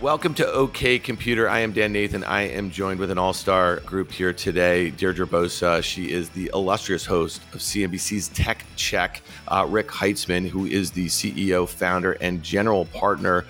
Welcome to OK Computer. I am Dan Nathan. I am joined with an all star group here today. Deirdre Bosa, she is the illustrious host of CNBC's Tech Check. Uh, Rick Heitzmann, who is the CEO, founder, and general partner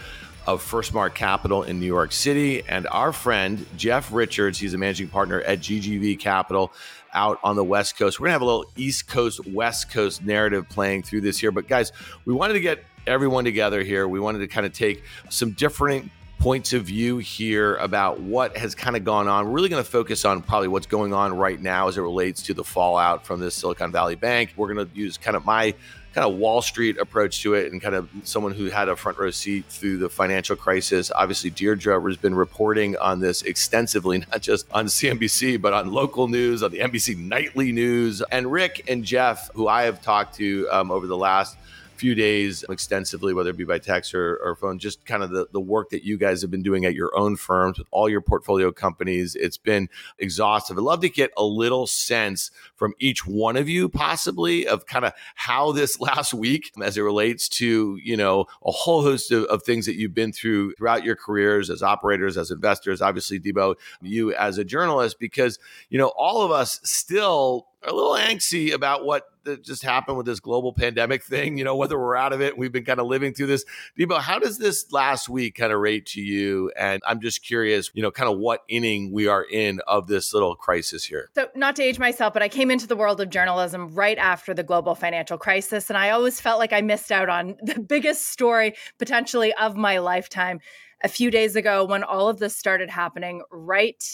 of Firstmark Capital in New York City. And our friend, Jeff Richards, he's a managing partner at GGV Capital out on the West Coast. We're going to have a little East Coast, West Coast narrative playing through this here. But guys, we wanted to get everyone together here. We wanted to kind of take some different points of view here about what has kind of gone on. We're really going to focus on probably what's going on right now as it relates to the fallout from this Silicon Valley Bank. We're going to use kind of my kind of Wall Street approach to it and kind of someone who had a front row seat through the financial crisis. Obviously, Deirdre has been reporting on this extensively, not just on CNBC, but on local news, on the NBC Nightly News. And Rick and Jeff, who I have talked to um, over the last few days extensively, whether it be by text or, or phone, just kind of the, the work that you guys have been doing at your own firms with all your portfolio companies. It's been exhaustive. I'd love to get a little sense from each one of you, possibly, of kind of how this last week, as it relates to, you know, a whole host of, of things that you've been through throughout your careers as operators, as investors, obviously, Debo, you as a journalist, because, you know, all of us still are a little angsty about what just happened with this global pandemic thing, you know, whether we're out of it, we've been kind of living through this. Debo, how does this last week kind of rate to you? And I'm just curious, you know, kind of what inning we are in of this little crisis here. So, not to age myself, but I came into the world of journalism right after the global financial crisis. And I always felt like I missed out on the biggest story potentially of my lifetime. A few days ago, when all of this started happening, right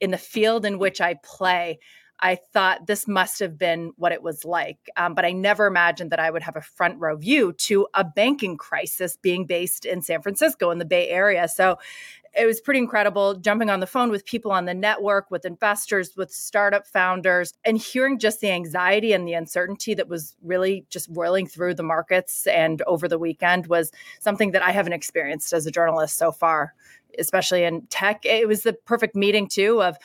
in the field in which I play, I thought this must have been what it was like. Um, but I never imagined that I would have a front row view to a banking crisis being based in San Francisco in the Bay Area. So it was pretty incredible jumping on the phone with people on the network, with investors, with startup founders, and hearing just the anxiety and the uncertainty that was really just whirling through the markets and over the weekend was something that I haven't experienced as a journalist so far, especially in tech. It was the perfect meeting, too, of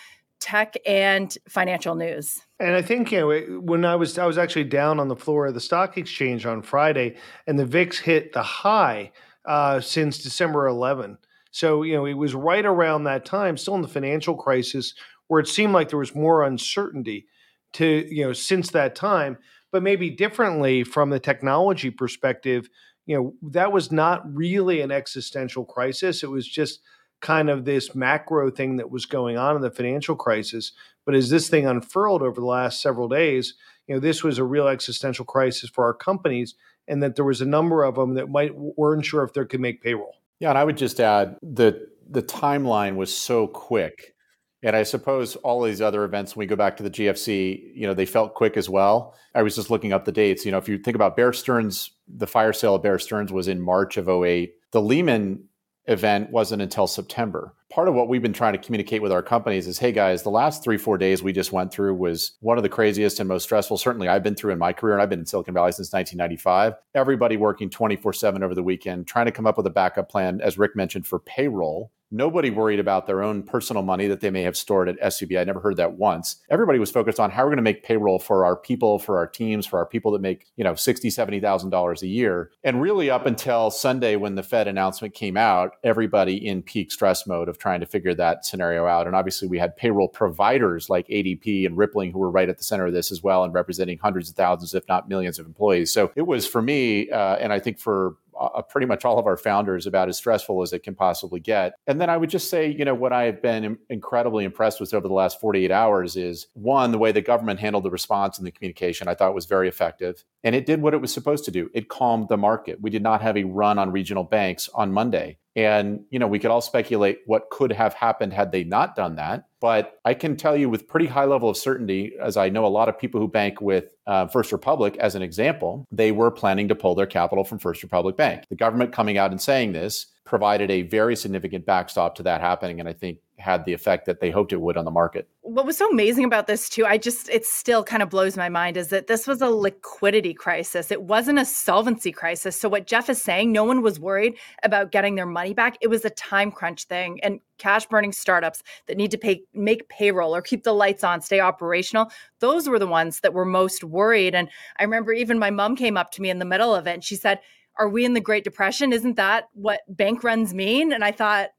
tech and financial news. And I think you know when I was I was actually down on the floor of the stock exchange on Friday, and the VIX hit the high uh, since December 11. So you know it was right around that time, still in the financial crisis, where it seemed like there was more uncertainty to you know since that time, but maybe differently from the technology perspective. You know that was not really an existential crisis. It was just kind of this macro thing that was going on in the financial crisis. But as this thing unfurled over the last several days, you know, this was a real existential crisis for our companies, and that there was a number of them that might weren't sure if they could make payroll. Yeah, and I would just add that the timeline was so quick. And I suppose all these other events, when we go back to the GFC, you know, they felt quick as well. I was just looking up the dates. You know, if you think about Bear Stearns, the fire sale of Bear Stearns was in March of 08. The Lehman event wasn't until September. Part of what we've been trying to communicate with our companies is hey guys, the last three, four days we just went through was one of the craziest and most stressful, certainly I've been through in my career. And I've been in Silicon Valley since 1995. Everybody working 24 7 over the weekend, trying to come up with a backup plan, as Rick mentioned, for payroll Nobody worried about their own personal money that they may have stored at SVB. I never heard that once. Everybody was focused on how we're going to make payroll for our people, for our teams, for our people that make, you know, $60, $70,000 a year. And really up until Sunday when the Fed announcement came out, everybody in peak stress mode of trying to figure that scenario out. And obviously we had payroll providers like ADP and Rippling who were right at the center of this as well and representing hundreds of thousands, if not millions of employees. So it was for me, uh, and I think for uh, pretty much all of our founders about as stressful as it can possibly get. And then I would just say, you know, what I have been incredibly impressed with over the last 48 hours is one, the way the government handled the response and the communication, I thought was very effective. And it did what it was supposed to do. It calmed the market. We did not have a run on regional banks on Monday. And, you know, we could all speculate what could have happened had they not done that. But I can tell you with pretty high level of certainty, as I know a lot of people who bank with uh, First Republic, as an example, they were planning to pull their capital from First Republic Bank. The government coming out and saying this provided a very significant backstop to that happening. And I think had the effect that they hoped it would on the market. What was so amazing about this too, I just it still kind of blows my mind is that this was a liquidity crisis. It wasn't a solvency crisis. So what Jeff is saying, no one was worried about getting their money back. It was a time crunch thing and cash burning startups that need to pay make payroll or keep the lights on, stay operational. Those were the ones that were most worried and I remember even my mom came up to me in the middle of it and she said, are we in the Great Depression? Isn't that what bank runs mean? And I thought,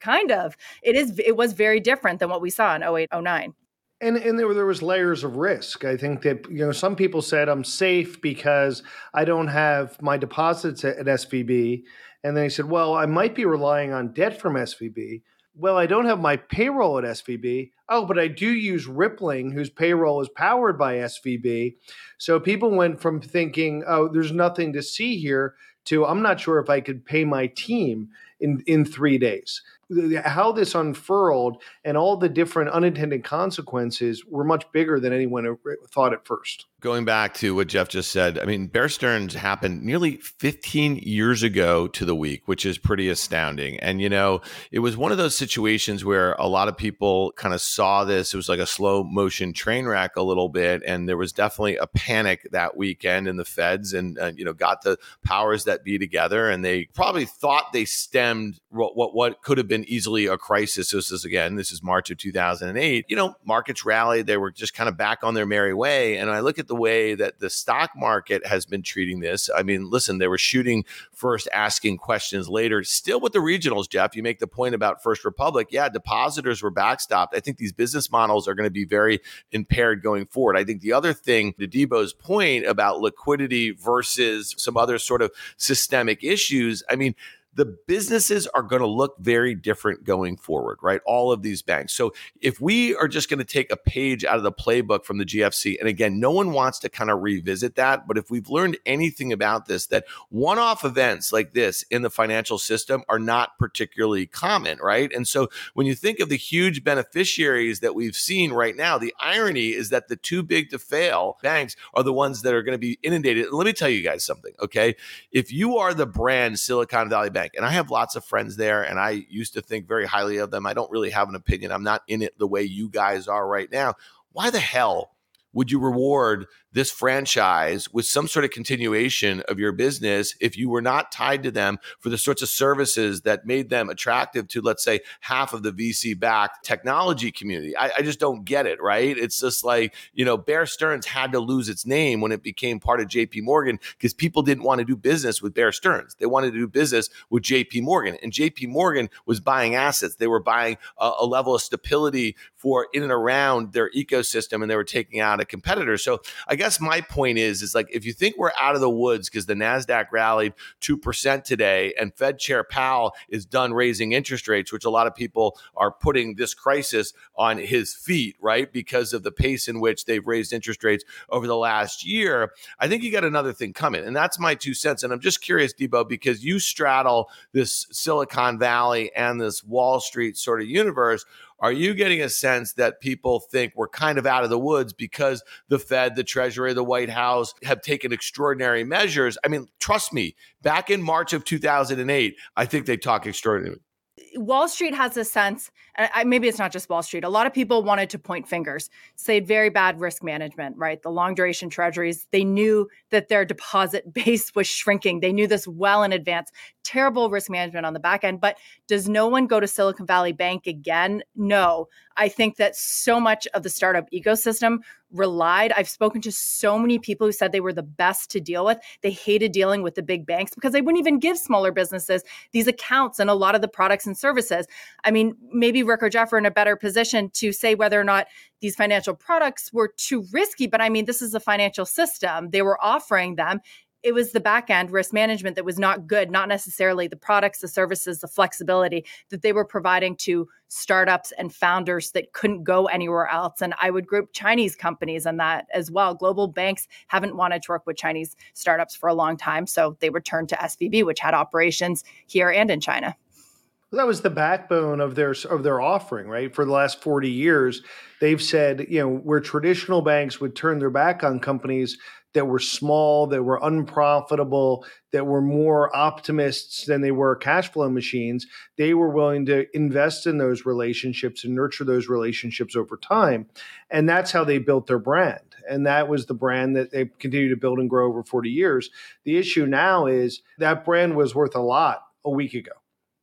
kind of. It is. It was very different than what we saw in 08, 09. And and there there was layers of risk. I think that you know some people said I'm safe because I don't have my deposits at, at SVB, and then he said, well, I might be relying on debt from SVB. Well, I don't have my payroll at SVB. Oh, but I do use Rippling, whose payroll is powered by SVB. So people went from thinking, oh, there's nothing to see here, to I'm not sure if I could pay my team in in three days how this unfurled and all the different unintended consequences were much bigger than anyone thought at first going back to what Jeff just said, I mean, Bear Stearns happened nearly 15 years ago to the week, which is pretty astounding. And, you know, it was one of those situations where a lot of people kind of saw this. It was like a slow motion train wreck a little bit. And there was definitely a panic that weekend in the feds and, uh, you know, got the powers that be together. And they probably thought they stemmed what, what, what could have been easily a crisis. This is, again, this is March of 2008. You know, markets rallied. They were just kind of back on their merry way. And I look at the way that the stock market has been treating this. I mean, listen, they were shooting first, asking questions later. Still with the regionals, Jeff, you make the point about First Republic. Yeah, depositors were backstopped. I think these business models are going to be very impaired going forward. I think the other thing, to Debo's point about liquidity versus some other sort of systemic issues, I mean, the businesses are going to look very different going forward, right? All of these banks. So if we are just going to take a page out of the playbook from the GFC, and again, no one wants to kind of revisit that, but if we've learned anything about this, that one off events like this in the financial system are not particularly common, right? And so when you think of the huge beneficiaries that we've seen right now, the irony is that the too big to fail banks are the ones that are going to be inundated. let me tell you guys something, okay? If you are the brand Silicon Valley Bank, Bank. And I have lots of friends there, and I used to think very highly of them. I don't really have an opinion. I'm not in it the way you guys are right now. Why the hell would you reward this franchise with some sort of continuation of your business if you were not tied to them for the sorts of services that made them attractive to, let's say, half of the VC backed technology community. I, I, just don't get it, right? It's just like, you know, Bear Stearns had to lose its name when it became part of JP Morgan because people didn't want to do business with Bear Stearns. They wanted to do business with JP Morgan. And JP Morgan was buying assets. They were buying a, a level of stability for in and around their ecosystem and they were taking out a competitor. So I guess my point is, is like if you think we're out of the woods because the Nasdaq rallied two percent today, and Fed Chair Powell is done raising interest rates, which a lot of people are putting this crisis on his feet, right? Because of the pace in which they've raised interest rates over the last year. I think you got another thing coming, and that's my two cents. And I'm just curious, Debo, because you straddle this Silicon Valley and this Wall Street sort of universe. Are you getting a sense that people think we're kind of out of the woods because the Fed, the Treasury, the White House have taken extraordinary measures? I mean, trust me, back in March of 2008, I think they talk extraordinary. Wall Street has a sense, I, maybe it's not just Wall Street. A lot of people wanted to point fingers, say very bad risk management, right? The long duration treasuries, they knew that their deposit base was shrinking. They knew this well in advance. Terrible risk management on the back end. But does no one go to Silicon Valley Bank again? No. I think that so much of the startup ecosystem relied. I've spoken to so many people who said they were the best to deal with. They hated dealing with the big banks because they wouldn't even give smaller businesses these accounts and a lot of the products and services. I mean, maybe Rick or Jeff are in a better position to say whether or not these financial products were too risky, but I mean, this is a financial system. They were offering them it was the back end risk management that was not good, not necessarily the products, the services, the flexibility that they were providing to startups and founders that couldn't go anywhere else. And I would group Chinese companies in that as well. Global banks haven't wanted to work with Chinese startups for a long time. So they returned to SVB, which had operations here and in China. Well, that was the backbone of their of their offering, right? For the last 40 years, they've said, you know, where traditional banks would turn their back on companies that were small, that were unprofitable, that were more optimists than they were cash flow machines, they were willing to invest in those relationships and nurture those relationships over time. And that's how they built their brand. And that was the brand that they continued to build and grow over 40 years. The issue now is that brand was worth a lot a week ago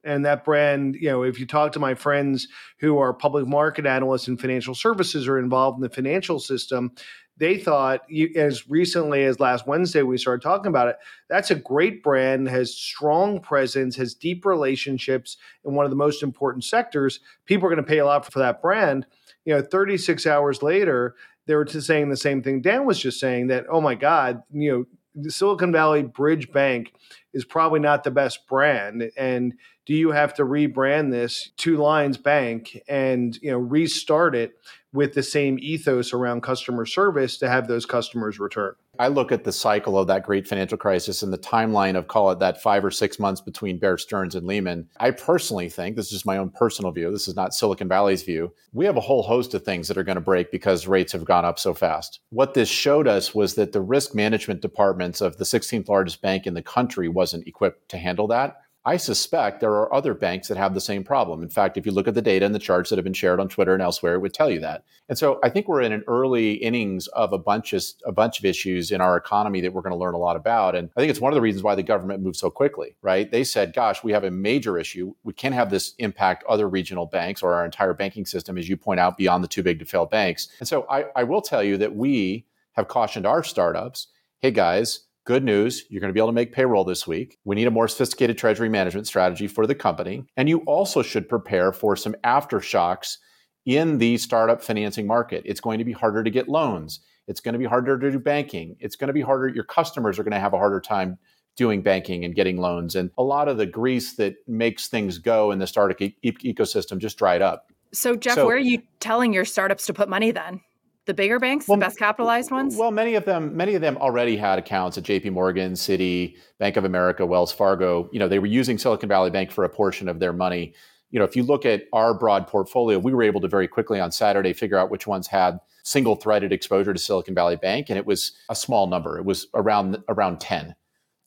and that brand you know if you talk to my friends who are public market analysts and financial services are involved in the financial system they thought as recently as last wednesday we started talking about it that's a great brand has strong presence has deep relationships in one of the most important sectors. People are going to pay a lot for that brand. You know 36 hours later they were saying the same thing dan was just saying that oh my god you know silicon valley bridge bank is probably not the best brand and do you have to rebrand this to Lines Bank and you know restart it with the same ethos around customer service to have those customers return? I look at the cycle of that great financial crisis and the timeline of call it that five or six months between Bear Stearns and Lehman. I personally think this is just my own personal view. This is not Silicon Valley's view. We have a whole host of things that are going to break because rates have gone up so fast. What this showed us was that the risk management departments of the 16th largest bank in the country wasn't equipped to handle that. I suspect there are other banks that have the same problem. In fact, if you look at the data and the charts that have been shared on Twitter and elsewhere, it would tell you that. And so I think we're in an early innings of a bunch of a bunch of issues in our economy that we're going to learn a lot about. And I think it's one of the reasons why the government moved so quickly, right? They said, gosh, we have a major issue. We can't have this impact other regional banks or our entire banking system, as you point out, beyond the too big to fail banks. And so I, I will tell you that we have cautioned our startups, hey guys, Good news, you're going to be able to make payroll this week. We need a more sophisticated treasury management strategy for the company. And you also should prepare for some aftershocks in the startup financing market. It's going to be harder to get loans. It's going to be harder to do banking. It's going to be harder. Your customers are going to have a harder time doing banking and getting loans. And a lot of the grease that makes things go in the startup e- ecosystem just dried up. So, Jeff, so, where are you telling your startups to put money then? The bigger banks, well, the best capitalized ones? Well, many of them, many of them already had accounts at J.P. Morgan, Citi, Bank of America, Wells Fargo. You know, they were using Silicon Valley Bank for a portion of their money. You know, if you look at our broad portfolio, we were able to very quickly on Saturday figure out which ones had single-threaded exposure to Silicon Valley Bank, and it was a small number. It was around around ten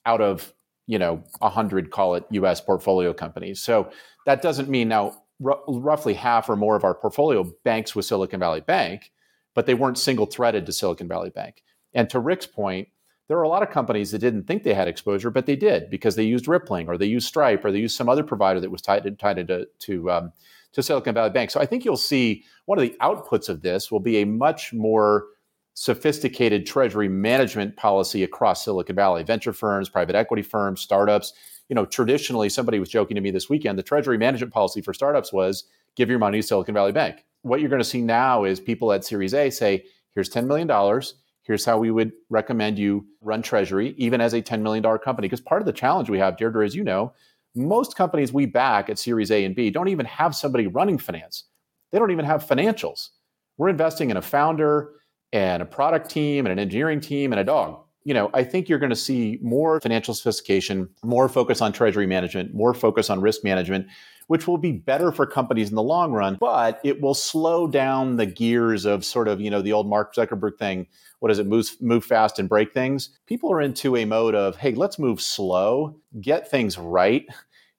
out of you know hundred, call it U.S. portfolio companies. So that doesn't mean now r- roughly half or more of our portfolio banks with Silicon Valley Bank but they weren't single threaded to Silicon Valley Bank. And to Rick's point, there are a lot of companies that didn't think they had exposure, but they did because they used Rippling or they used Stripe or they used some other provider that was tied, tied into to, um, to Silicon Valley Bank. So I think you'll see one of the outputs of this will be a much more sophisticated treasury management policy across Silicon Valley, venture firms, private equity firms, startups. You know, traditionally, somebody was joking to me this weekend, the treasury management policy for startups was give your money to Silicon Valley Bank what you're going to see now is people at Series A say, here's $10 million. Here's how we would recommend you run Treasury, even as a $10 million company. Because part of the challenge we have, Deirdre, as you know, most companies we back at Series A and B don't even have somebody running finance. They don't even have financials. We're investing in a founder and a product team and an engineering team and a dog. You know, I think you're going to see more financial sophistication, more focus on treasury management, more focus on risk management, which will be better for companies in the long run, but it will slow down the gears of sort of, you know, the old Mark Zuckerberg thing. What is it? Move, move fast and break things. People are into a mode of, hey, let's move slow, get things right,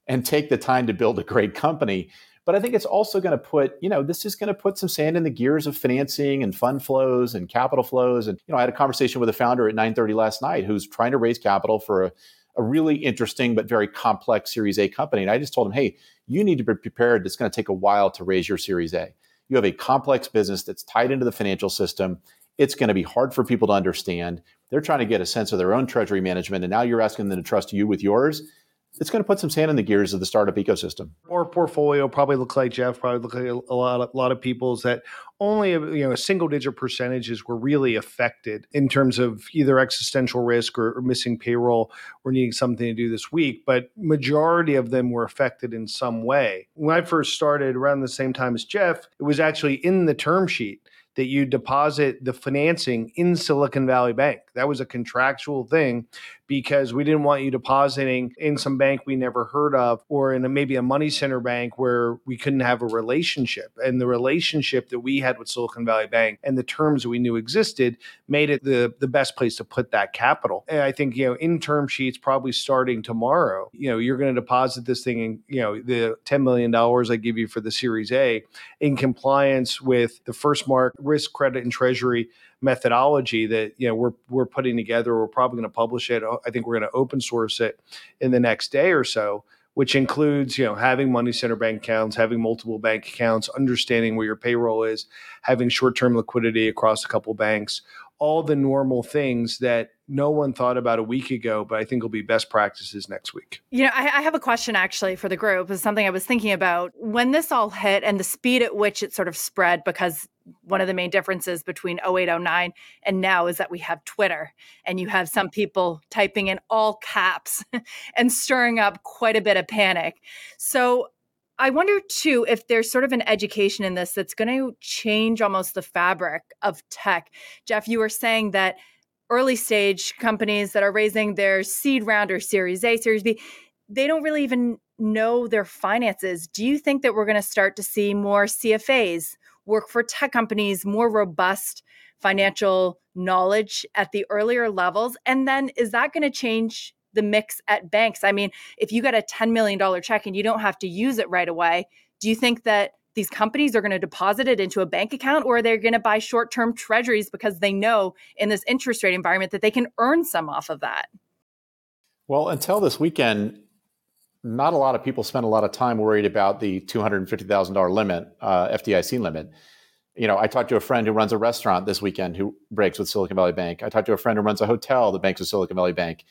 and take the time to build a great company. But I think it's also going to put, you know, this is going to put some sand in the gears of financing and fund flows and capital flows. And, you know, I had a conversation with a founder at 930 last night who's trying to raise capital for a, a really interesting but very complex Series A company. And I just told him, hey, you need to be prepared. It's going to take a while to raise your Series A. You have a complex business that's tied into the financial system. It's going to be hard for people to understand. They're trying to get a sense of their own treasury management. And now you're asking them to trust you with yours it's going to put some sand in the gears of the startup ecosystem. Our portfolio probably looks like Jeff, probably look like a lot, of, a lot of people's that only you know a single digit percentages were really affected in terms of either existential risk or, or missing payroll or needing something to do this week. But majority of them were affected in some way. When I first started around the same time as Jeff, it was actually in the term sheet that you deposit the financing in Silicon Valley Bank. That was a contractual thing because we didn't want you depositing in some bank we never heard of or in a, maybe a money center bank where we couldn't have a relationship. And the relationship that we had with Silicon Valley Bank and the terms we knew existed made it the, the best place to put that capital. And I think, you know, in term sheets probably starting tomorrow, you know, you're going to deposit this thing in, you know, the $10 million I give you for the Series A in compliance with the Firstmark risk credit and treasury methodology that you know we're we're putting together. We're probably going to publish it. I think we're going to open source it in the next day or so, which includes you know having money center bank accounts, having multiple bank accounts, understanding where your payroll is, having short term liquidity across a couple banks, all the normal things that no one thought about a week ago, but I think will be best practices next week. You know, I, I, have a question actually for the group. Is something I was thinking about when this all hit and the speed at which it sort of spread because one of the main differences between 0809 and now is that we have Twitter and you have some people typing in all caps and stirring up quite a bit of panic. So I wonder too if there's sort of an education in this that's going to change almost the fabric of tech. Jeff, you were saying that early stage companies that are raising their seed round or series A, series B, they don't really even know their finances. Do you think that we're going to start to see more CFAs work for tech companies, more robust financial knowledge at the earlier levels? And then is that going to change the mix at banks? I mean, if you get a $10 million check and you don't have to use it right away, do you think that these companies are going to deposit it into a bank account or are they're going to buy short term treasuries because they know in this interest rate environment that they can earn some off of that? Well, until this weekend, not a lot of people spend a lot of time worried about the $250,000 limit, uh, FDIC limit. You know, I talked to a friend who runs a restaurant this weekend who breaks with Silicon Valley Bank. I talked to a friend who runs a hotel that banks with Silicon Valley Bank.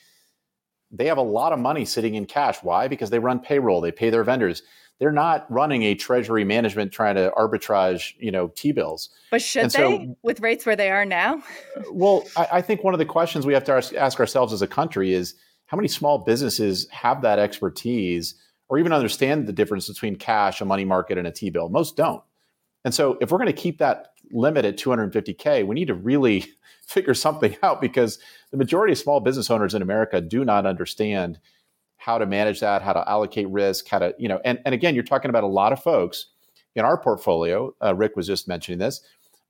They have a lot of money sitting in cash. Why? Because they run payroll, they pay their vendors. They're not running a treasury management trying to arbitrage, you know, T bills. But should and they, so, with rates where they are now? well, I, I think one of the questions we have to ask ourselves as a country is how many small businesses have that expertise or even understand the difference between cash, a money market, and a T bill? Most don't. And so, if we're going to keep that limit at 250K, we need to really figure something out because the majority of small business owners in America do not understand how to manage that, how to allocate risk, how to, you know, and, and again, you're talking about a lot of folks in our portfolio. Uh, Rick was just mentioning this.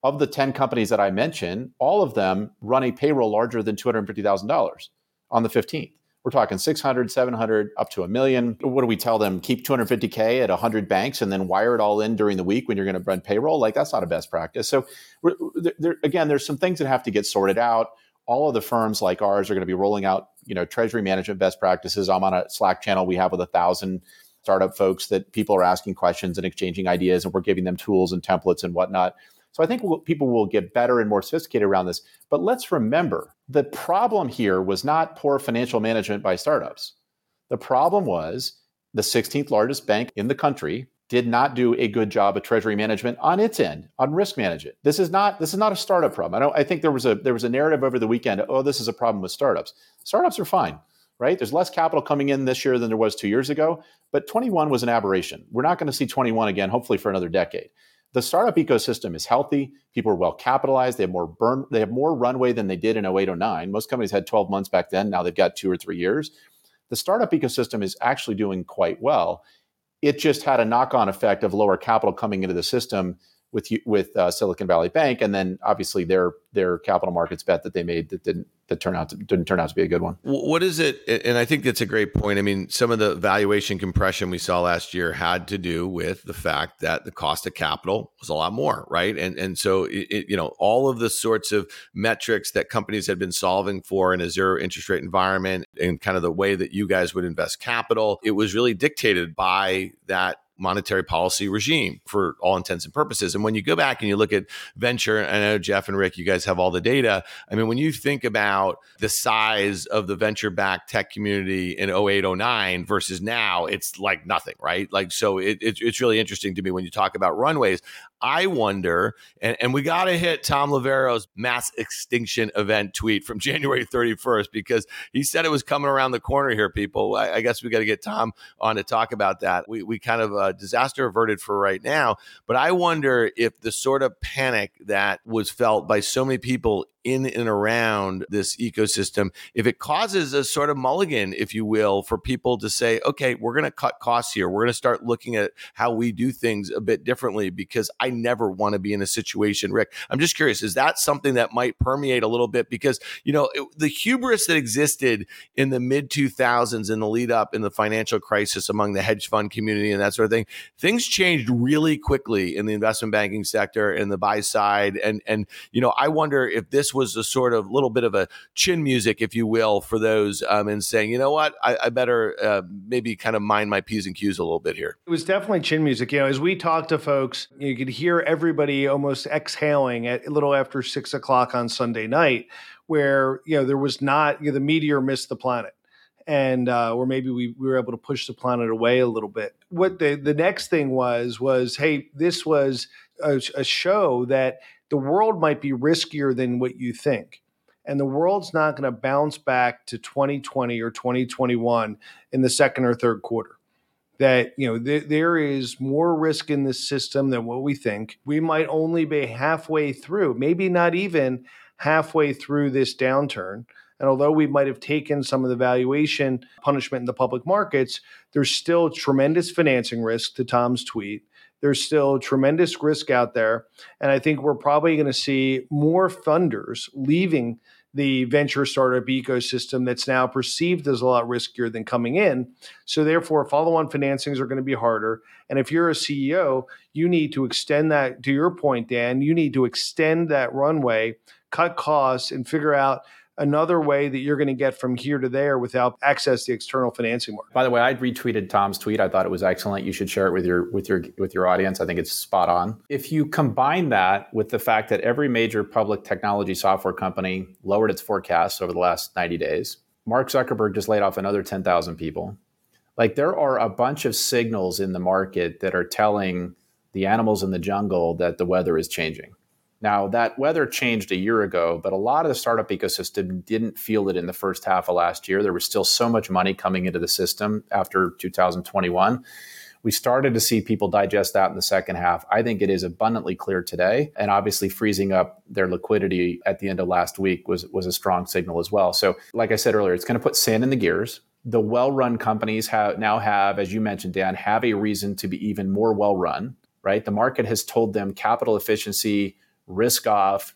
Of the 10 companies that I mentioned, all of them run a payroll larger than $250,000 on the 15th. We're talking 600, 700, up to a million. What do we tell them? Keep 250K at 100 banks and then wire it all in during the week when you're going to run payroll? Like, that's not a best practice. So, there, again, there's some things that have to get sorted out. All of the firms like ours are going to be rolling out, you know, treasury management best practices. I'm on a Slack channel we have with a thousand startup folks that people are asking questions and exchanging ideas, and we're giving them tools and templates and whatnot. So I think we'll, people will get better and more sophisticated around this. But let's remember the problem here was not poor financial management by startups. The problem was the 16th largest bank in the country did not do a good job of treasury management on its end on risk management. This is not this is not a startup problem. I don't I think there was a there was a narrative over the weekend, oh this is a problem with startups. Startups are fine, right? There's less capital coming in this year than there was 2 years ago, but 21 was an aberration. We're not going to see 21 again hopefully for another decade the startup ecosystem is healthy. People are well capitalized. They have more burn. They have more runway than they did in 08, 09. Most companies had 12 months back then. Now they've got two or three years. The startup ecosystem is actually doing quite well. It just had a knock-on effect of lower capital coming into the system with with uh, Silicon Valley Bank, and then obviously their their capital markets bet that they made that didn't that out to didn't turn out to be a good one. What is it? And I think that's a great point. I mean, some of the valuation compression we saw last year had to do with the fact that the cost of capital was a lot more, right? And and so it, you know all of the sorts of metrics that companies had been solving for in a zero interest rate environment and kind of the way that you guys would invest capital, it was really dictated by that monetary policy regime for all intents and purposes. And when you go back and you look at venture, I know Jeff and Rick, you guys have all the data. I mean, when you think about the size of the venture backed tech community in 08, 09 versus now, it's like nothing, right? Like, so it, it, it's really interesting to me when you talk about runways. I wonder, and, and we got to hit Tom Loverro's mass extinction event tweet from January 31st because he said it was coming around the corner here, people. I, I guess we got to get Tom on to talk about that. We, we kind of uh, disaster averted for right now, but I wonder if the sort of panic that was felt by so many people in and around this ecosystem, if it causes a sort of mulligan, if you will, for people to say, okay, we're going to cut costs here. We're going to start looking at how we do things a bit differently because I never want to be in a situation, Rick. I'm just curious, is that something that might permeate a little bit? Because, you know, it, the hubris that existed in the mid 2000s in the lead up in the financial crisis among the hedge fund community and that sort of thing, things changed really quickly in the investment banking sector and the buy side. And, and, you know, I wonder if this was a sort of little bit of a chin music, if you will, for those um, and saying, you know what, I, I better uh, maybe kind of mind my P's and Q's a little bit here. It was definitely chin music. You know, as we talked to folks, you could hear everybody almost exhaling at a little after six o'clock on Sunday night, where, you know, there was not, you know, the meteor missed the planet and uh, or maybe we, we were able to push the planet away a little bit. What the the next thing was was hey, this was a, a show that the world might be riskier than what you think. And the world's not going to bounce back to 2020 or 2021 in the second or third quarter. That, you know, th- there is more risk in this system than what we think. We might only be halfway through, maybe not even halfway through this downturn. And although we might have taken some of the valuation punishment in the public markets, there's still tremendous financing risk to Tom's tweet. There's still tremendous risk out there. And I think we're probably going to see more funders leaving the venture startup ecosystem that's now perceived as a lot riskier than coming in. So, therefore, follow on financings are going to be harder. And if you're a CEO, you need to extend that, to your point, Dan, you need to extend that runway, cut costs, and figure out another way that you're going to get from here to there without access to external financing market. By the way, I retweeted Tom's tweet. I thought it was excellent. You should share it with your with your with your audience. I think it's spot on. If you combine that with the fact that every major public technology software company lowered its forecasts over the last 90 days, Mark Zuckerberg just laid off another 10,000 people. Like there are a bunch of signals in the market that are telling the animals in the jungle that the weather is changing. Now, that weather changed a year ago, but a lot of the startup ecosystem didn't feel it in the first half of last year. There was still so much money coming into the system after 2021. We started to see people digest that in the second half. I think it is abundantly clear today. And obviously, freezing up their liquidity at the end of last week was, was a strong signal as well. So, like I said earlier, it's going to put sand in the gears. The well run companies have, now have, as you mentioned, Dan, have a reason to be even more well run, right? The market has told them capital efficiency risk off.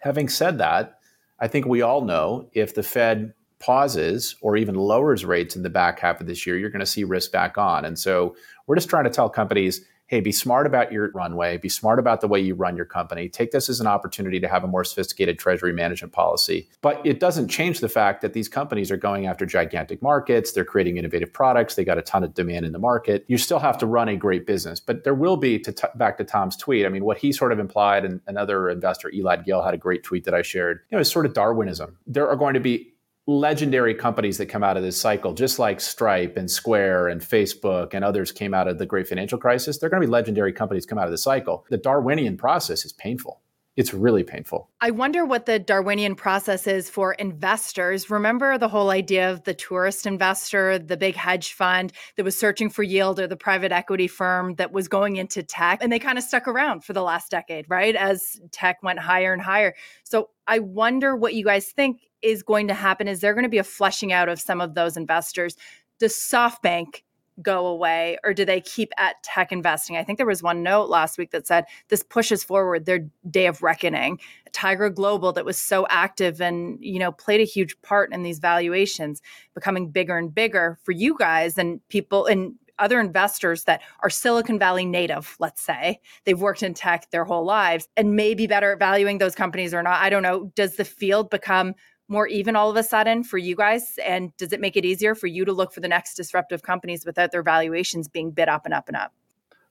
Having said that, I think we all know if the Fed pauses or even lowers rates in the back half of this year, you're going to see risk back on. And so we're just trying to tell companies hey, be smart about your runway, be smart about the way you run your company. Take this as an opportunity to have a more sophisticated treasury management policy. But it doesn't change the fact that these companies are going after gigantic markets, they're creating innovative products, they got a ton of demand in the market. You still have to run a great business. But there will be, to t- back to Tom's tweet, I mean, what he sort of implied, and another investor, Elad Gil, had a great tweet that I shared, you know, is sort of Darwinism. There are going to be legendary companies that come out of this cycle, just like Stripe and Square and Facebook and others came out of the great financial crisis, they're going to be legendary companies come out of the cycle. The Darwinian process is painful. It's really painful. I wonder what the Darwinian process is for investors. Remember the whole idea of the tourist investor, the big hedge fund that was searching for yield, or the private equity firm that was going into tech, and they kind of stuck around for the last decade, right? As tech went higher and higher. So I wonder what you guys think is going to happen is there going to be a flushing out of some of those investors. Does SoftBank go away or do they keep at tech investing? I think there was one note last week that said this pushes forward their day of reckoning. Tiger Global that was so active and, you know, played a huge part in these valuations becoming bigger and bigger for you guys and people and other investors that are Silicon Valley native, let's say, they've worked in tech their whole lives and may be better at valuing those companies or not. I don't know. Does the field become more even all of a sudden for you guys? And does it make it easier for you to look for the next disruptive companies without their valuations being bid up and up and up?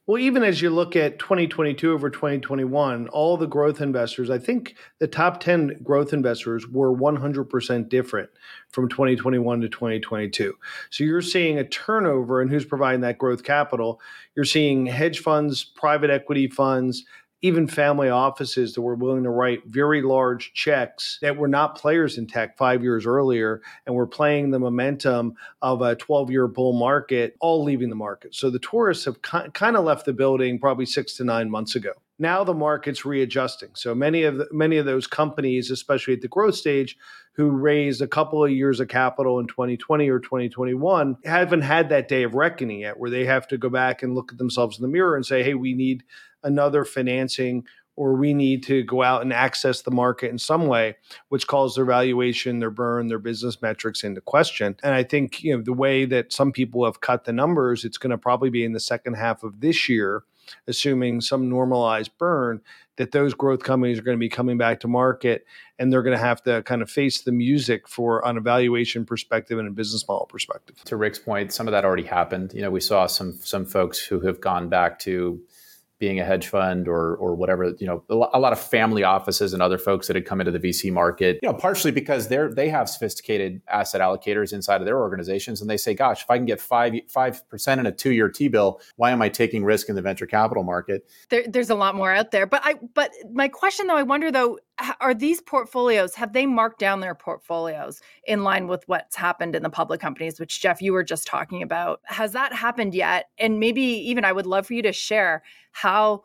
Well, even as you look at 2022 over 2021, all the growth investors, I think the top 10 growth investors were 100% different from 2021 to 2022. So you're seeing a turnover in who's providing that growth capital. You're seeing hedge funds, private equity funds, even family offices that were willing to write very large checks that were not players in tech five years earlier and were playing the momentum of a 12 year bull market, all leaving the market. So the tourists have kind of left the building probably six to nine months ago. Now the market's readjusting. So many of the, many of those companies, especially at the growth stage, who raised a couple of years of capital in 2020 or 2021 haven't had that day of reckoning yet, where they have to go back and look at themselves in the mirror and say, "Hey, we need another financing." Or we need to go out and access the market in some way, which calls their valuation, their burn, their business metrics into question. And I think you know the way that some people have cut the numbers, it's going to probably be in the second half of this year assuming some normalized burn, that those growth companies are going to be coming back to market and they're going to have to kind of face the music for an evaluation perspective and a business model perspective. To Rick's point, some of that already happened. You know, we saw some some folks who have gone back to being a hedge fund or or whatever you know a lot of family offices and other folks that had come into the VC market. You know partially because they're they have sophisticated asset allocators inside of their organizations and they say gosh if I can get five five percent in a two year T bill why am I taking risk in the venture capital market? There, there's a lot more out there but I but my question though I wonder though are these portfolios have they marked down their portfolios in line with what's happened in the public companies which jeff you were just talking about? Has that happened yet? And maybe even i would love for you to share how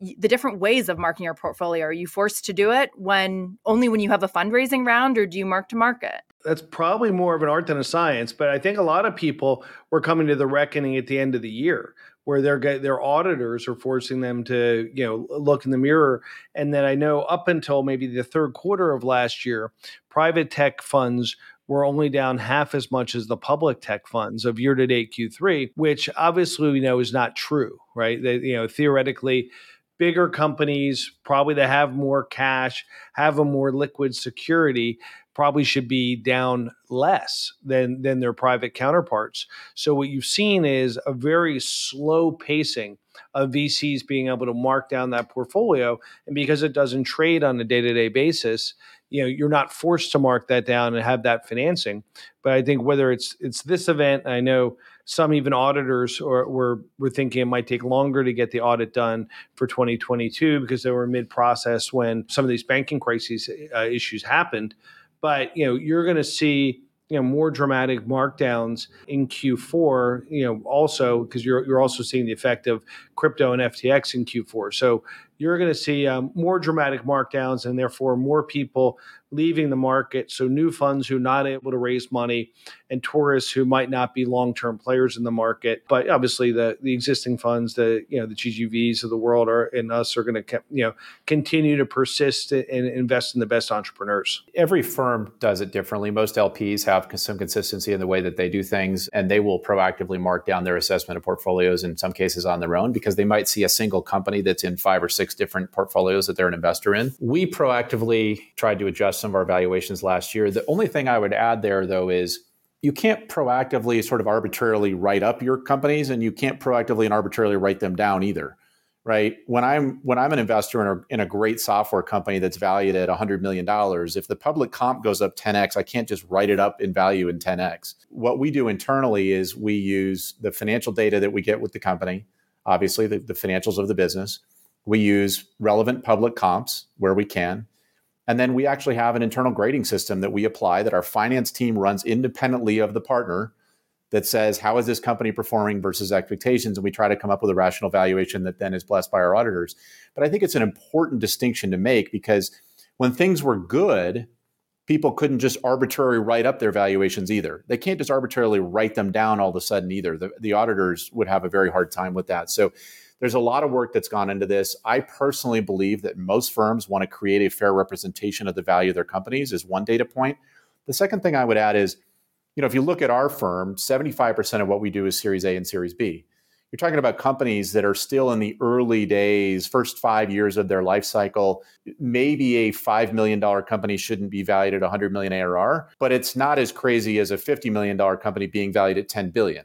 the different ways of marking your portfolio. Are you forced to do it when only when you have a fundraising round or do you mark to market? That's probably more of an art than a science but i think a lot of people were coming to the reckoning at the end of the year where their their auditors are forcing them to you know look in the mirror. And then i know up until maybe the third quarter of last year private tech funds were only down half as much as the public tech funds of year to date q3 which obviously we know is not true right they, you know theoretically bigger companies probably that have more cash have a more liquid security probably should be down less than than their private counterparts. So what you've seen is a very slow pacing of VCs being able to mark down that portfolio and because it doesn't trade on a day-to-day basis, you know, you're not forced to mark that down and have that financing. But I think whether it's it's this event, I know some even auditors or were were thinking it might take longer to get the audit done for 2022 because they were mid process when some of these banking crises uh, issues happened but you know you're going to see you know more dramatic markdowns in Q4. You know also because you're you're also seeing the effect of crypto and FTX in Q4. So you're going to see um, more dramatic markdowns and therefore more people leaving the market. So new funds who are not able to raise money and tourists who might not be long-term players in the market. But obviously the the existing funds, the you know the GGVs of the world are and us are going to you know continue to persist and invest in the best entrepreneurs. Every firm does it differently. Most LPs have some consistency in the way that they do things and they will proactively mark down their assessment of portfolios in some cases on their own because they might see a single company that's in five or six different portfolios that they're an investor in. We proactively tried to adjust some of our valuations last year. The only thing I would add there, though, is you can't proactively sort of arbitrarily write up your companies and you can't proactively and arbitrarily write them down either right when i'm when i'm an investor in a, in a great software company that's valued at $100 million if the public comp goes up 10x i can't just write it up in value in 10x what we do internally is we use the financial data that we get with the company obviously the, the financials of the business we use relevant public comps where we can and then we actually have an internal grading system that we apply that our finance team runs independently of the partner that says, how is this company performing versus expectations? And we try to come up with a rational valuation that then is blessed by our auditors. But I think it's an important distinction to make because when things were good, people couldn't just arbitrarily write up their valuations either. They can't just arbitrarily write them down all of a sudden either. The, the auditors would have a very hard time with that. So there's a lot of work that's gone into this. I personally believe that most firms want to create a fair representation of the value of their companies, is one data point. The second thing I would add is, you know, if you look at our firm, 75% of what we do is Series A and Series B. You're talking about companies that are still in the early days, first five years of their life cycle. Maybe a $5 million company shouldn't be valued at 100 million ARR, but it's not as crazy as a $50 million company being valued at 10 billion.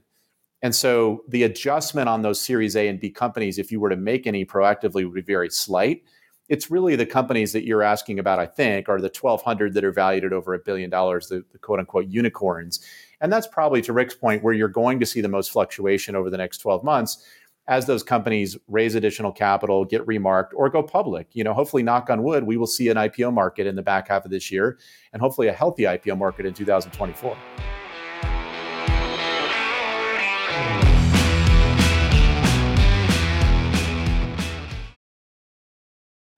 And so the adjustment on those Series A and B companies, if you were to make any proactively, would be very slight. It's really the companies that you're asking about, I think, are the 1,200 that are valued at over a billion dollars, the, the quote unquote unicorns. And that's probably to Rick's point where you're going to see the most fluctuation over the next 12 months as those companies raise additional capital, get remarked, or go public. You know, hopefully, knock on wood, we will see an IPO market in the back half of this year and hopefully a healthy IPO market in 2024.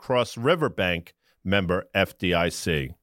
Cross River Bank, member FDIC.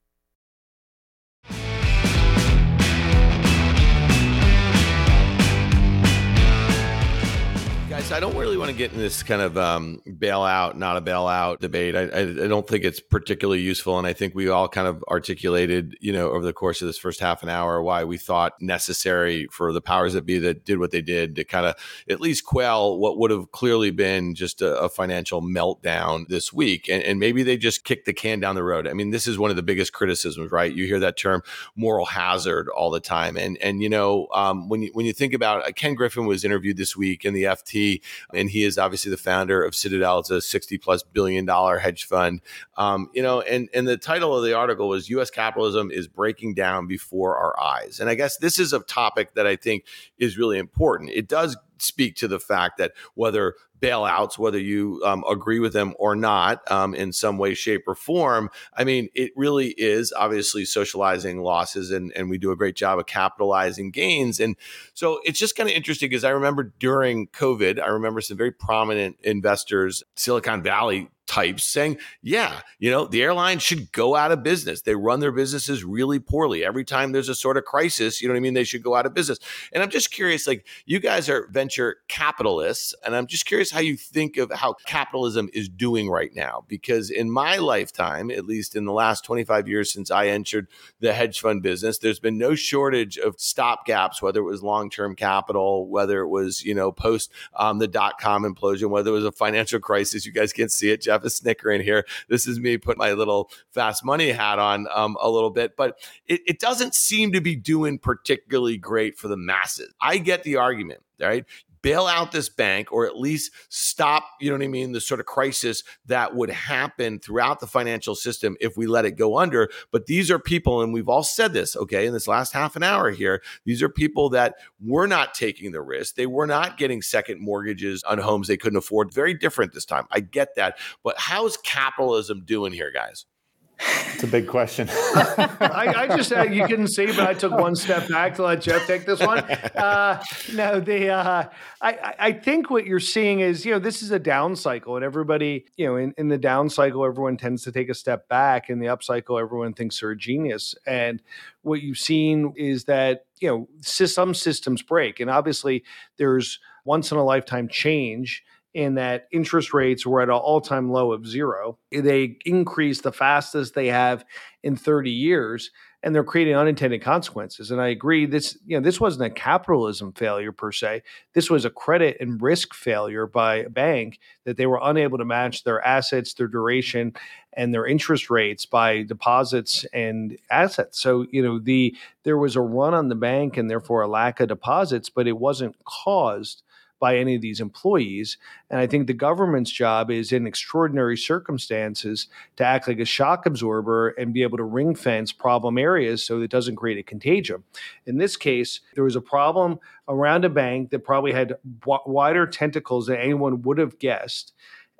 Guys, I don't really want to get in this kind of um, bailout, not a bailout debate. I, I, don't think it's particularly useful. And I think we all kind of articulated, you know, over the course of this first half an hour, why we thought necessary for the powers that be that did what they did to kind of at least quell what would have clearly been just a, a financial meltdown this week. And, and maybe they just kicked the can down the road. I mean, this is one of the biggest criticisms, right? You hear that term moral hazard all the time. And, and you know, um, when, you, when you think about uh, Ken Griffin was interviewed this week in the FT and he is obviously the founder of Citadel. It's a 60 plus billion dollar hedge fund. Um, you know, and, and the title of the article was US capitalism is breaking down before our eyes. And I guess this is a topic that I think is really important. It does speak to the fact that whether bailouts, whether you um, agree with them or not um, in some way, shape, or form. I mean, it really is obviously socializing losses, and, and we do a great job of capitalizing gains. And so it's just kind of interesting because I remember during COVID, I remember some very prominent investors, Silicon Valley types saying, yeah, you know, the airline should go out of business. They run their businesses really poorly. Every time there's a sort of crisis, you know what I mean? They should go out of business. And I'm just curious, like, you guys are venture capitalists, and I'm just curious how you think of how capitalism is doing right now. Because in my lifetime, at least in the last 25 years since I entered the hedge fund business, there's been no shortage of stopgaps, whether it was long term capital, whether it was, you know, post um, the dot com implosion, whether it was a financial crisis. You guys can't see it, Jeff have a snicker in here. This is me put my little fast money hat on um, a little bit, but it, it doesn't seem to be doing particularly great for the masses. I get the argument, right? Bail out this bank or at least stop, you know what I mean, the sort of crisis that would happen throughout the financial system if we let it go under. But these are people, and we've all said this, okay, in this last half an hour here, these are people that were not taking the risk. They were not getting second mortgages on homes they couldn't afford. Very different this time. I get that. But how's capitalism doing here, guys? It's a big question. I, I, just uh, you couldn't see, but I took one step back to let Jeff take this one. Uh, no, the uh, I, I think what you're seeing is you know this is a down cycle, and everybody you know in, in the down cycle, everyone tends to take a step back. In the up cycle, everyone thinks they're a genius. And what you've seen is that you know some systems break, and obviously there's once in a lifetime change in that interest rates were at an all-time low of zero. They increased the fastest they have in 30 years, and they're creating unintended consequences. And I agree, this you know this wasn't a capitalism failure per se. This was a credit and risk failure by a bank that they were unable to match their assets, their duration, and their interest rates by deposits and assets. So you know the there was a run on the bank and therefore a lack of deposits, but it wasn't caused by any of these employees. And I think the government's job is in extraordinary circumstances to act like a shock absorber and be able to ring fence problem areas so it doesn't create a contagion. In this case, there was a problem around a bank that probably had w- wider tentacles than anyone would have guessed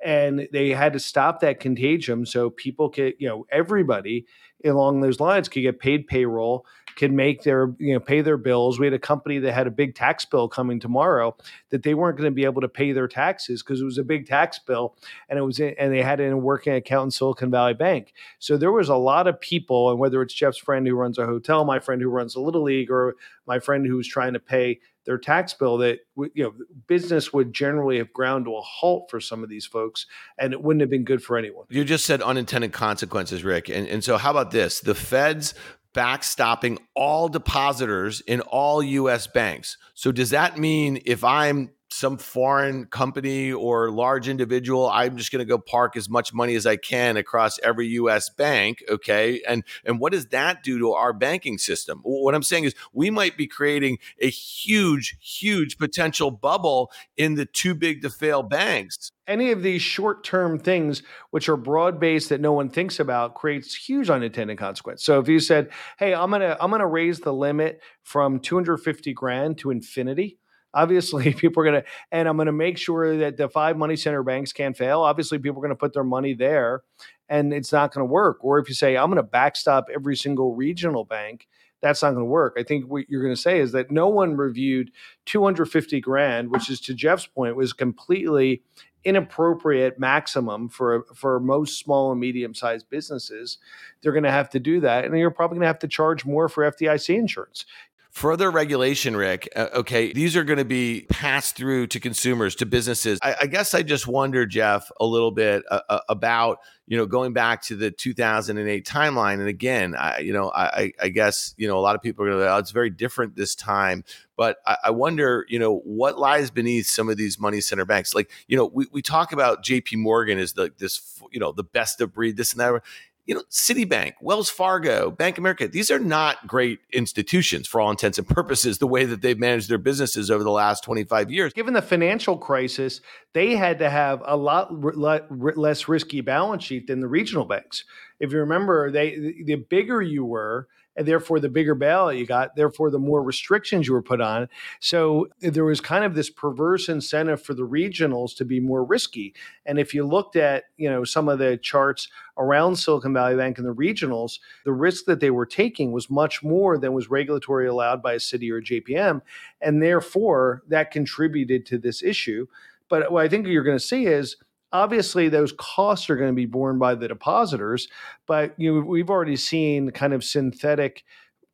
and they had to stop that contagion so people could you know everybody along those lines could get paid payroll, could make their you know pay their bills. We had a company that had a big tax bill coming tomorrow that they weren't going to be able to pay their taxes because it was a big tax bill and it was in, and they had it in a working account in Silicon Valley Bank. So there was a lot of people, and whether it's Jeff's friend who runs a hotel, my friend who runs a little league, or my friend who's trying to pay their tax bill that you know business would generally have ground to a halt for some of these folks and it wouldn't have been good for anyone you just said unintended consequences rick and, and so how about this the feds backstopping all depositors in all US banks. So does that mean if I'm some foreign company or large individual i'm just going to go park as much money as i can across every us bank okay? And and what does that do to our banking system? What i'm saying is we might be creating a huge huge potential bubble in the too big to fail banks. Any of these short-term things which are broad-based that no one thinks about creates huge unintended consequence. So if you said hey i'm going to i'm going to raise the limit from 250 grand to infinity Obviously, people are going to, and I'm going to make sure that the five money center banks can't fail. Obviously, people are going to put their money there and it's not going to work. Or if you say, I'm going to backstop every single regional bank, that's not going to work. I think what you're going to say is that no one reviewed 250 grand, which is to Jeff's point, was completely inappropriate maximum for for most small and medium sized businesses. They're going to have to do that, and you're probably going to have to charge more for FDIC insurance. Further regulation, Rick. Uh, okay, these are going to be passed through to consumers, to businesses. I, I guess I just wonder, Jeff, a little bit uh, uh about you know going back to the 2008 timeline. And again, I, you know, I, I guess you know a lot of people are going to. Oh, it's very different this time. But I, I wonder, you know, what lies beneath some of these money center banks. Like, you know, we, we talk about J.P. Morgan as the this you know the best of breed, this and that you know, Citibank, Wells Fargo, Bank America, these are not great institutions for all intents and purposes, the way that they've managed their businesses over the last 25 years. Given the financial crisis, they had to have a lot less risky balance sheet than the regional banks. If you remember, they the bigger you were, and therefore the bigger bailout you got, therefore the more restrictions you were put on. So eh, there was kind of this perverse incentive for the regionals to be more risky. And if you looked at, you know, some of the charts around Silicon Valley Bank and the regionals, the risk that they were taking was much more than was regulatory allowed by a city or a JPM. And therefore that contributed to this issue. But what I think you're going to see is obviously those costs are going to be borne by the depositors but you know, we've already seen kind of synthetic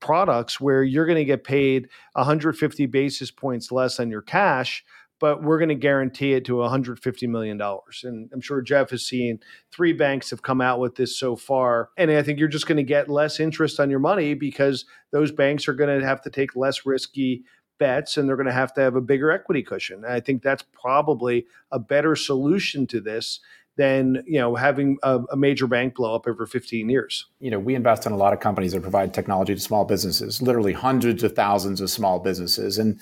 products where you're going to get paid 150 basis points less on your cash but we're going to guarantee it to 150 million dollars. And i'm sure jeff has seen three banks have come out with this so far and i think you're just going to get less interest on your money because those banks are going to have to take less risky bets and they're going to have to have a bigger equity cushion. And I think that's probably a better solution to this than you know having a, a, major bank blow up over 15 years. You know, we invest in a lot of companies that provide technology to small businesses, literally hundreds of thousands of small businesses. And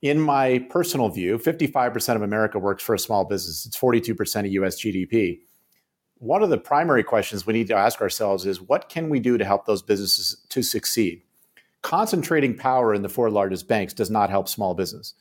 in my personal view, 55% of America works for a small business. It's 42% of US GDP. One of the primary questions we need to ask ourselves is what can we do to help those businesses to succeed? Concentrating power in the four largest banks does not help small business,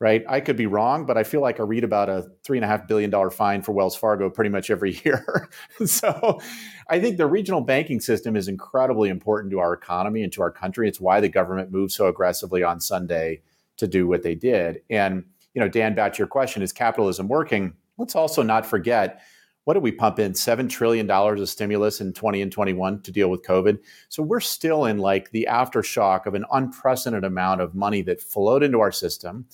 right? I could be wrong, but I feel like I read about a three and a half billion dollar fine for Wells Fargo pretty much every year. so I think the regional banking system is incredibly important to our economy and to our country. It's why the government moved so aggressively on Sunday to do what they did. And, you know, Dan, back to your question, is capitalism working? Let's also not forget what did we pump in? $7 trillion of stimulus in 20 and 21 to deal with COVID. So we're still in like the aftershock of an unprecedented amount of money that flowed into our system.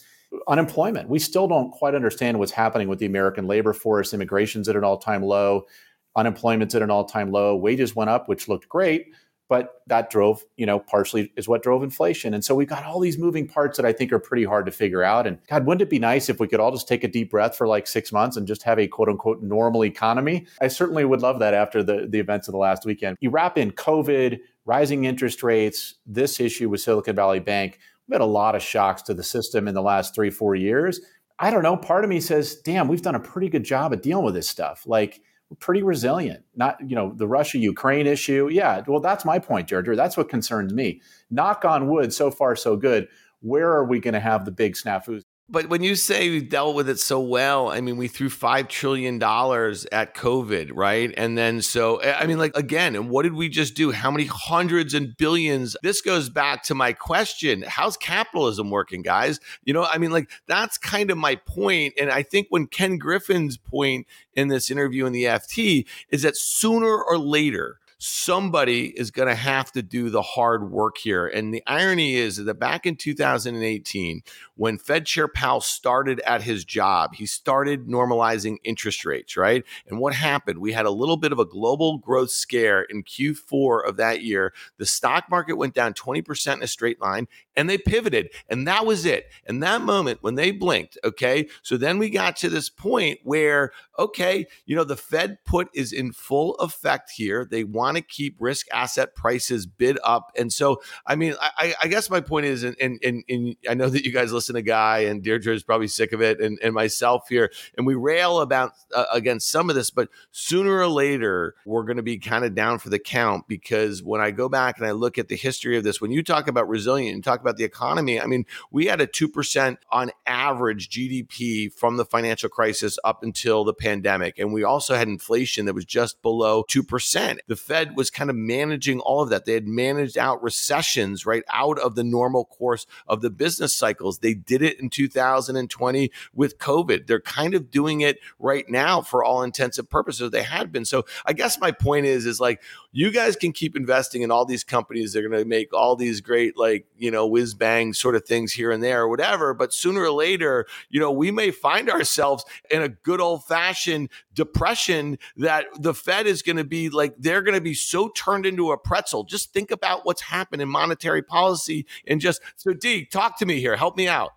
Unemployment. We still don't quite understand what's happening with the American labor force. Immigration's at an all time low. Unemployment's at an all time low. Wages went up, which looked great but that drove, you know, partially is what drove inflation. And so we've got all these moving parts that I think are pretty hard to figure out. And God, wouldn't it be nice if we could all just take a deep breath for like six months and just have a quote unquote normal economy? I certainly would love that after the, the events of the last weekend. You wrap in COVID, rising interest rates, this issue with Silicon Valley Bank. We've had a lot of shocks to the system in the last three, four years. I don't know. Part of me says, damn, we've done a pretty good job at dealing with this stuff. Like, pretty resilient. Not, you know, the Russia Ukraine issue. Yeah, well, that's my point, Deirdre. That's what concerns me. Knock on wood, so far, so good. Where are we going to have the big snafus? But when you say we dealt with it so well, I mean, we threw $5 trillion at COVID, right? And then so, I mean, like, again, and what did we just do? How many hundreds and billions? This goes back to my question How's capitalism working, guys? You know, I mean, like, that's kind of my point. And I think when Ken Griffin's point in this interview in the FT is that sooner or later, somebody is going to have to do the hard work here. And the irony is that back in 2018, when Fed Chair Powell started at his job, he started normalizing interest rates, right? And what happened? We had a little bit of a global growth scare in Q4 of that year. The stock market went down 20% in a straight line and they pivoted. And that was it. And that moment when they blinked, okay? So then we got to this point where, okay, you know, the Fed put is in full effect here. They want to keep risk asset prices bid up. And so, I mean, I, I guess my point is, and, and, and I know that you guys listen listen to Guy and Deirdre is probably sick of it, and, and myself here, and we rail about uh, against some of this, but sooner or later we're going to be kind of down for the count because when I go back and I look at the history of this, when you talk about resilient and talk about the economy, I mean, we had a two percent on average GDP from the financial crisis up until the pandemic, and we also had inflation that was just below two percent. The Fed was kind of managing all of that. They had managed out recessions right out of the normal course of the business cycles. They did it in 2020 with COVID. They're kind of doing it right now for all intents and purposes. They had been. So I guess my point is, is like you guys can keep investing in all these companies. They're going to make all these great, like, you know, whiz bang sort of things here and there or whatever. But sooner or later, you know, we may find ourselves in a good old fashioned depression that the Fed is going to be like, they're going to be so turned into a pretzel. Just think about what's happened in monetary policy and just, so D, talk to me here. Help me out.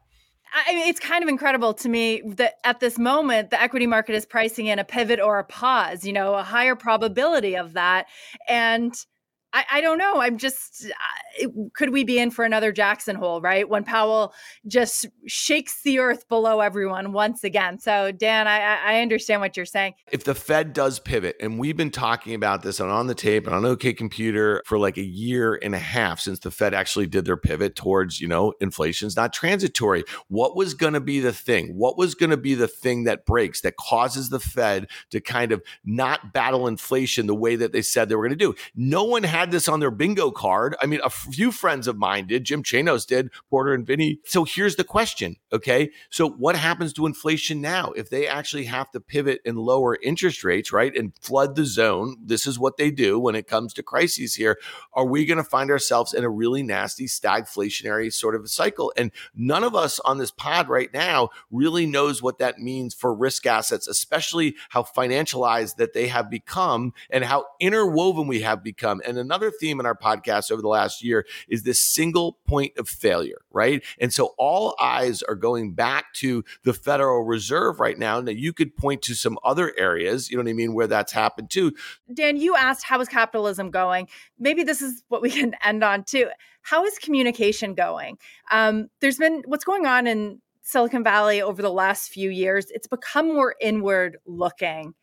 I mean, it's kind of incredible to me that at this moment, the equity market is pricing in a pivot or a pause, you know, a higher probability of that. And I, I don't know. I'm just, uh, could we be in for another Jackson hole, right? When Powell just shakes the earth below everyone once again. So, Dan, I, I understand what you're saying. If the Fed does pivot, and we've been talking about this on, on the tape and on OK Computer for like a year and a half since the Fed actually did their pivot towards, you know, inflation's not transitory. What was going to be the thing? What was going to be the thing that breaks, that causes the Fed to kind of not battle inflation the way that they said they were going to do? No one had this on their bingo card. I mean, a few friends of mine did. Jim Chanos did, Porter and Vinny. So here's the question. Okay. So what happens to inflation now? If they actually have to pivot and lower interest rates, right? And flood the zone, this is what they do when it comes to crises here. Are we going to find ourselves in a really nasty stagflationary sort of a cycle? And none of us on this pod right now really knows what that means for risk assets, especially how financialized that they have become and how interwoven we have become. And another theme in our podcast over the last year is this single point of failure, right? And so all eyes are going back to the Federal Reserve right now. Now, you could point to some other areas, you know what I mean, where that's happened too. Dan, you asked, how is capitalism going? Maybe this is what we can end on too. How is communication going? Um, there's been what's going on in Silicon Valley over the last few years, it's become more inward looking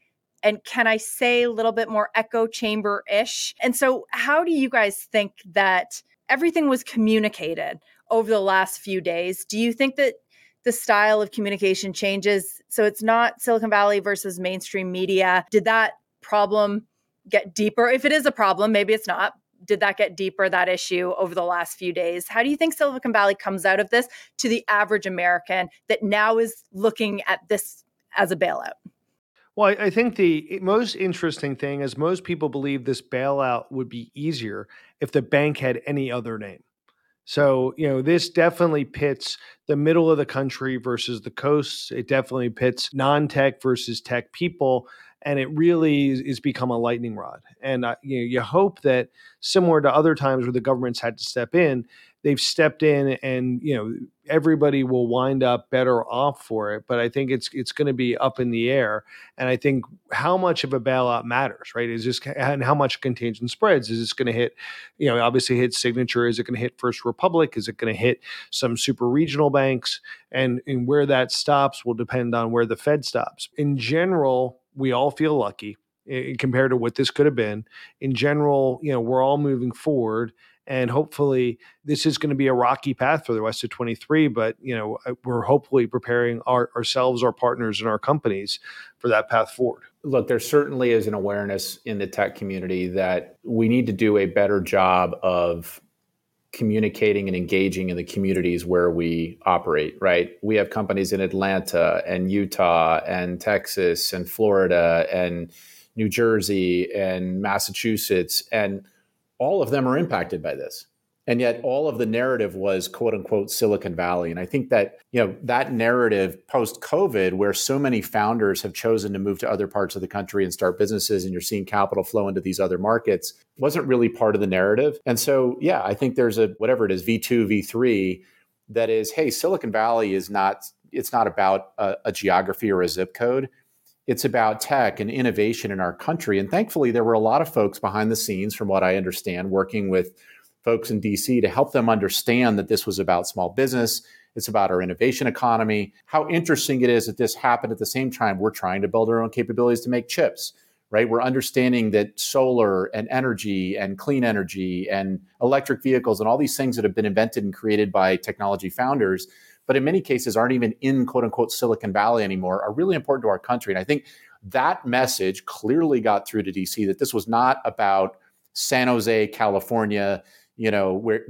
and can I say a little bit more echo chamber ish? And so, how do you guys think that everything was communicated over the last few days? Do you think that the style of communication changes? So, it's not Silicon Valley versus mainstream media. Did that problem get deeper? If it is a problem, maybe it's not. Did that get deeper, that issue over the last few days? How do you think Silicon Valley comes out of this to the average American that now is looking at this as a bailout? Well, I, think the most interesting thing is most people believe this bailout would be easier if the bank had any other name. So, you know, this definitely pits the middle of the country versus the coasts. It definitely pits non tech versus tech people. And it really is, become a lightning rod. And uh, you, know, you hope that, similar to other times where the government's had to step in, they've stepped in and you know everybody will wind up better off for it but i think it's it's going to be up in the air and i think how much of a bailout matters right? Is this and how much contagion spreads? Is this going to hit you know obviously hit signature is it going to hit first republic? Is it going to hit some super regional banks? And and where that stops will depend on where the fed stops. In general we all feel lucky eh, compared to what this could have been. In general you know we're all moving forward and hopefully this is going to be a rocky path for the rest of 23 but you know uh, we're hopefully preparing our, ourselves our partners and our companies for that path forward. Look there certainly is an awareness in the tech community that we need to do a better job of communicating and engaging in the communities where we operate right? We have companies in atlanta and utah and texas and florida and new jersey and massachusetts and all of them are impacted by this. And yet all of the narrative was quote unquote silicon valley. And i think that you know that narrative post covid where so many founders have chosen to move to other parts of the country and start businesses and you're seeing capital flow into these other markets wasn't really part of the narrative. And so yeah i think there's a whatever it is v2 v3 that is hey silicon valley is not it's not about a, a geography or a zip code it's about tech and innovation in our country. And thankfully, there were a lot of folks behind the scenes, from what I understand, working with folks in DC to help them understand that this was about small business. It's about our innovation economy. How interesting it is that this happened at the same time we're trying to build our own capabilities to make chips, right? We're understanding that solar and energy and clean energy and electric vehicles and all these things that have been invented and created by technology founders but in many cases aren't even in quote unquote Silicon Valley anymore, are really important to our country. And I think that message clearly got through to DC that this was not about San Jose, California, you know, where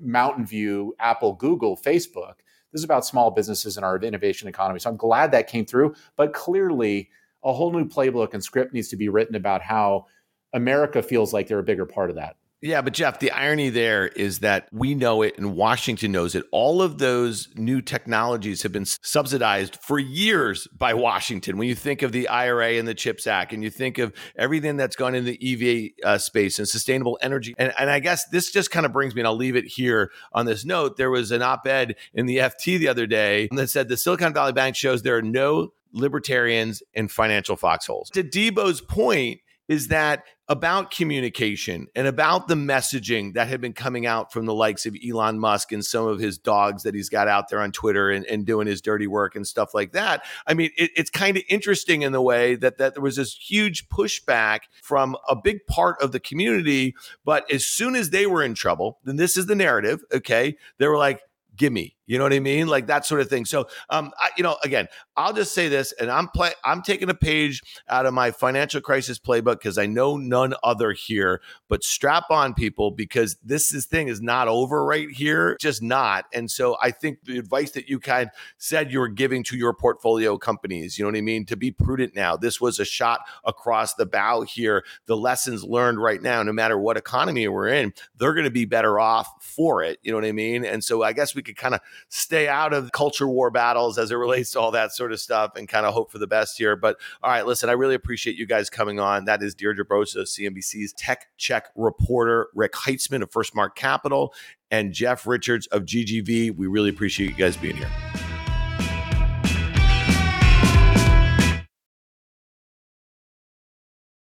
Mountain View, Apple, Google, Facebook. This is about small businesses and our innovation economy. So I'm glad that came through. But clearly, a whole new playbook and script needs to be written about how America feels like they're a bigger part of that. Yeah, but Jeff, the irony there is that we know it and Washington knows it. All of those new technologies have been subsidized for years by Washington. When you think of the IRA and the CHIPS Act, and you think of everything that's gone in the EV uh, space and sustainable energy. And, and I guess this just kind of brings me, and I'll leave it here on this note. There was an op ed in the FT the other day that said the Silicon Valley Bank shows there are no libertarians in financial foxholes. To Debo's point, is that about communication and about the messaging that had been coming out from the likes of Elon Musk and some of his dogs that he's got out there on Twitter and, and doing his dirty work and stuff like that. I mean, it, it's kind of interesting in the way that, that there was this huge pushback from a big part of the community. But as soon as they were in trouble, then this is the narrative, okay? They were like, gimme. You know what I mean? Like that sort of thing. So, um, I, you know, again, I'll just say this, and I'm play, I'm taking a page out of my financial crisis playbook because I know none other here. But strap on, people, because this is thing is not over right here, just not. And so, I think the advice that you kind of said you were giving to your portfolio companies, you know what I mean, to be prudent now. This was a shot across the bow here. The lessons learned right now, no matter what economy we're in, they're going to be better off for it. You know what I mean? And so, I guess we could kind of stay out of culture war battles as it relates to all that sort of stuff and kind of hope for the best here. But all right, listen, I really appreciate you guys coming on. That is Deirdre Bosa, CNBC's tech check reporter, Rick Heitzmann of Firstmark Capital, and Jeff Richards of GGV. We really appreciate you guys being here.